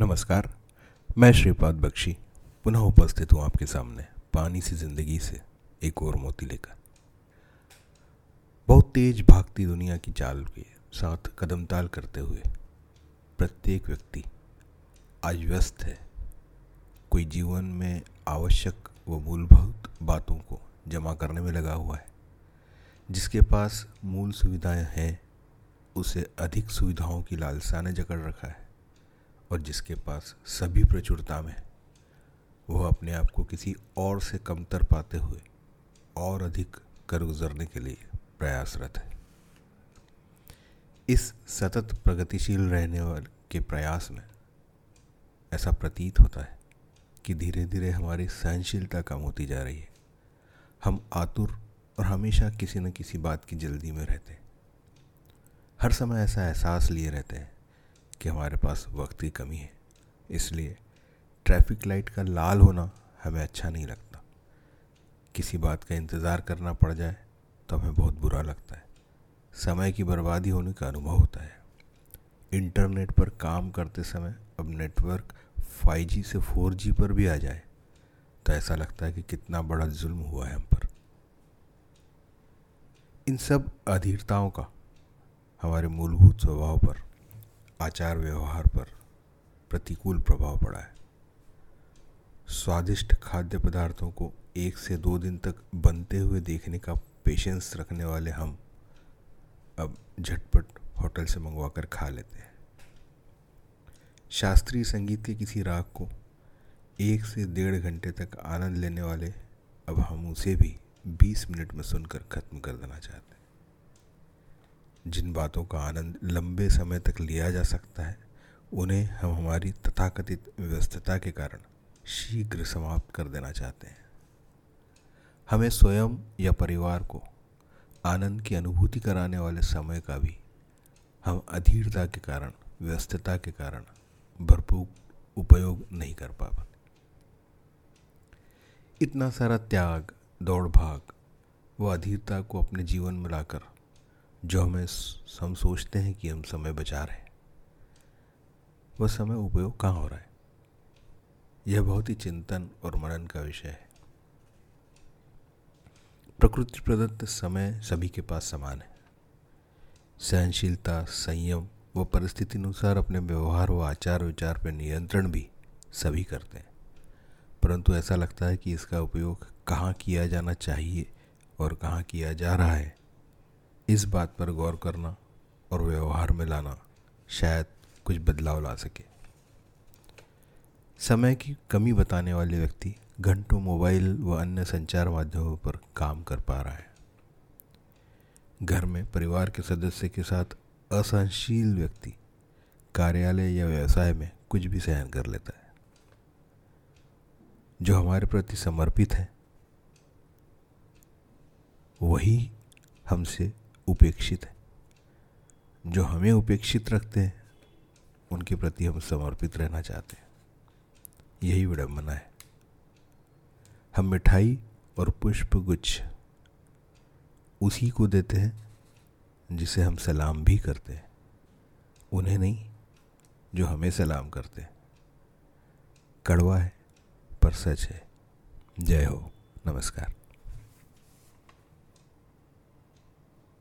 नमस्कार, मैं श्रीपाद बख्शी, पुनः उपस्थित हूँ आपके सामने पानी सी ज़िंदगी से एक और मोती लेकर। बहुत तेज भागती दुनिया की चाल के साथ कदम ताल करते हुए प्रत्येक व्यक्ति आज व्यस्त है। कोई जीवन में आवश्यक व मूलभूत बातों को जमा करने में लगा हुआ है। जिसके पास मूल सुविधाएँ हैं, उसे अधिक सुविधाओं की लालसा ने जकड़ रखा है। और जिसके पास सभी प्रचुरता में वह अपने आप को किसी और से कमतर पाते हुए और अधिक कर गुजरने के लिए प्रयासरत है। इस सतत प्रगतिशील रहने वाले के प्रयास में ऐसा प्रतीत होता है कि धीरे धीरे हमारी सहनशीलता कम होती जा रही है। हम आतुर और हमेशा किसी न किसी बात की जल्दी में रहते हैं। हर समय ऐसा एहसास लिए रहते हैं कि हमारे पास वक्त की कमी है। इसलिए ट्रैफ़िक लाइट का लाल होना हमें अच्छा नहीं लगता। किसी बात का इंतज़ार करना पड़ जाए तो हमें बहुत बुरा लगता है। समय की बर्बादी होने का अनुभव होता है। इंटरनेट पर काम करते समय अब नेटवर्क 5G से 4G पर भी आ जाए तो ऐसा लगता है कि कितना बड़ा जुल्म हुआ है हम पर। इन सब अधीरताओं का हमारे मूलभूत स्वभाव पर आचार व्यवहार पर प्रतिकूल प्रभाव पड़ा है। स्वादिष्ट खाद्य पदार्थों को एक से दो दिन तक बनते हुए देखने का पेशेंस रखने वाले हम अब झटपट होटल से मंगवा कर खा लेते हैं। शास्त्रीय संगीत के किसी राग को एक से डेढ़ घंटे तक आनंद लेने वाले अब हम उसे भी बीस मिनट में सुनकर ख़त्म कर देना चाहते हैं। जिन बातों का आनंद लंबे समय तक लिया जा सकता है, उन्हें हम हमारी तथाकथित व्यस्तता के कारण शीघ्र समाप्त कर देना चाहते हैं। हमें स्वयं या परिवार को आनंद की अनुभूति कराने वाले समय का भी हम अधीरता के कारण, व्यस्तता के कारण भरपूर उपयोग नहीं कर पा पाते। इतना सारा त्याग दौड़ भाग व अधीरता को अपने जीवन में लाकर जो हमें हम सोचते हैं कि हम समय बचा रहे हैं। वह समय उपयोग कहाँ हो रहा है? यह बहुत ही चिंतन और मनन का विषय है। प्रकृति प्रदत्त समय सभी के पास समान है। सहनशीलता, संयम व परिस्थिति अनुसार अपने व्यवहार व आचार विचार पर नियंत्रण भी सभी करते हैं। परंतु ऐसा लगता है कि इसका उपयोग कहाँ किया जाना चाहिए और कहाँ किया जा रहा है इस बात पर गौर करना और व्यवहार में लाना शायद कुछ बदलाव ला सके। समय की कमी बताने वाले व्यक्ति घंटों मोबाइल व अन्य संचार माध्यमों पर काम कर पा रहा है। घर में परिवार के सदस्य के साथ असहनशील व्यक्ति कार्यालय या व्यवसाय में कुछ भी सहन कर लेता है। जो हमारे प्रति समर्पित है, वही हमसे उपेक्षित है। जो हमें उपेक्षित रखते हैं, उनके प्रति हम समर्पित रहना चाहते हैं। यही विडम्बना है। हम मिठाई और पुष्प गुच्छ उसी को देते हैं, जिसे हम सलाम भी करते हैं। उन्हें नहीं, जो हमें सलाम करते हैं। कड़वा है, पर सच है। जय हो। नमस्कार।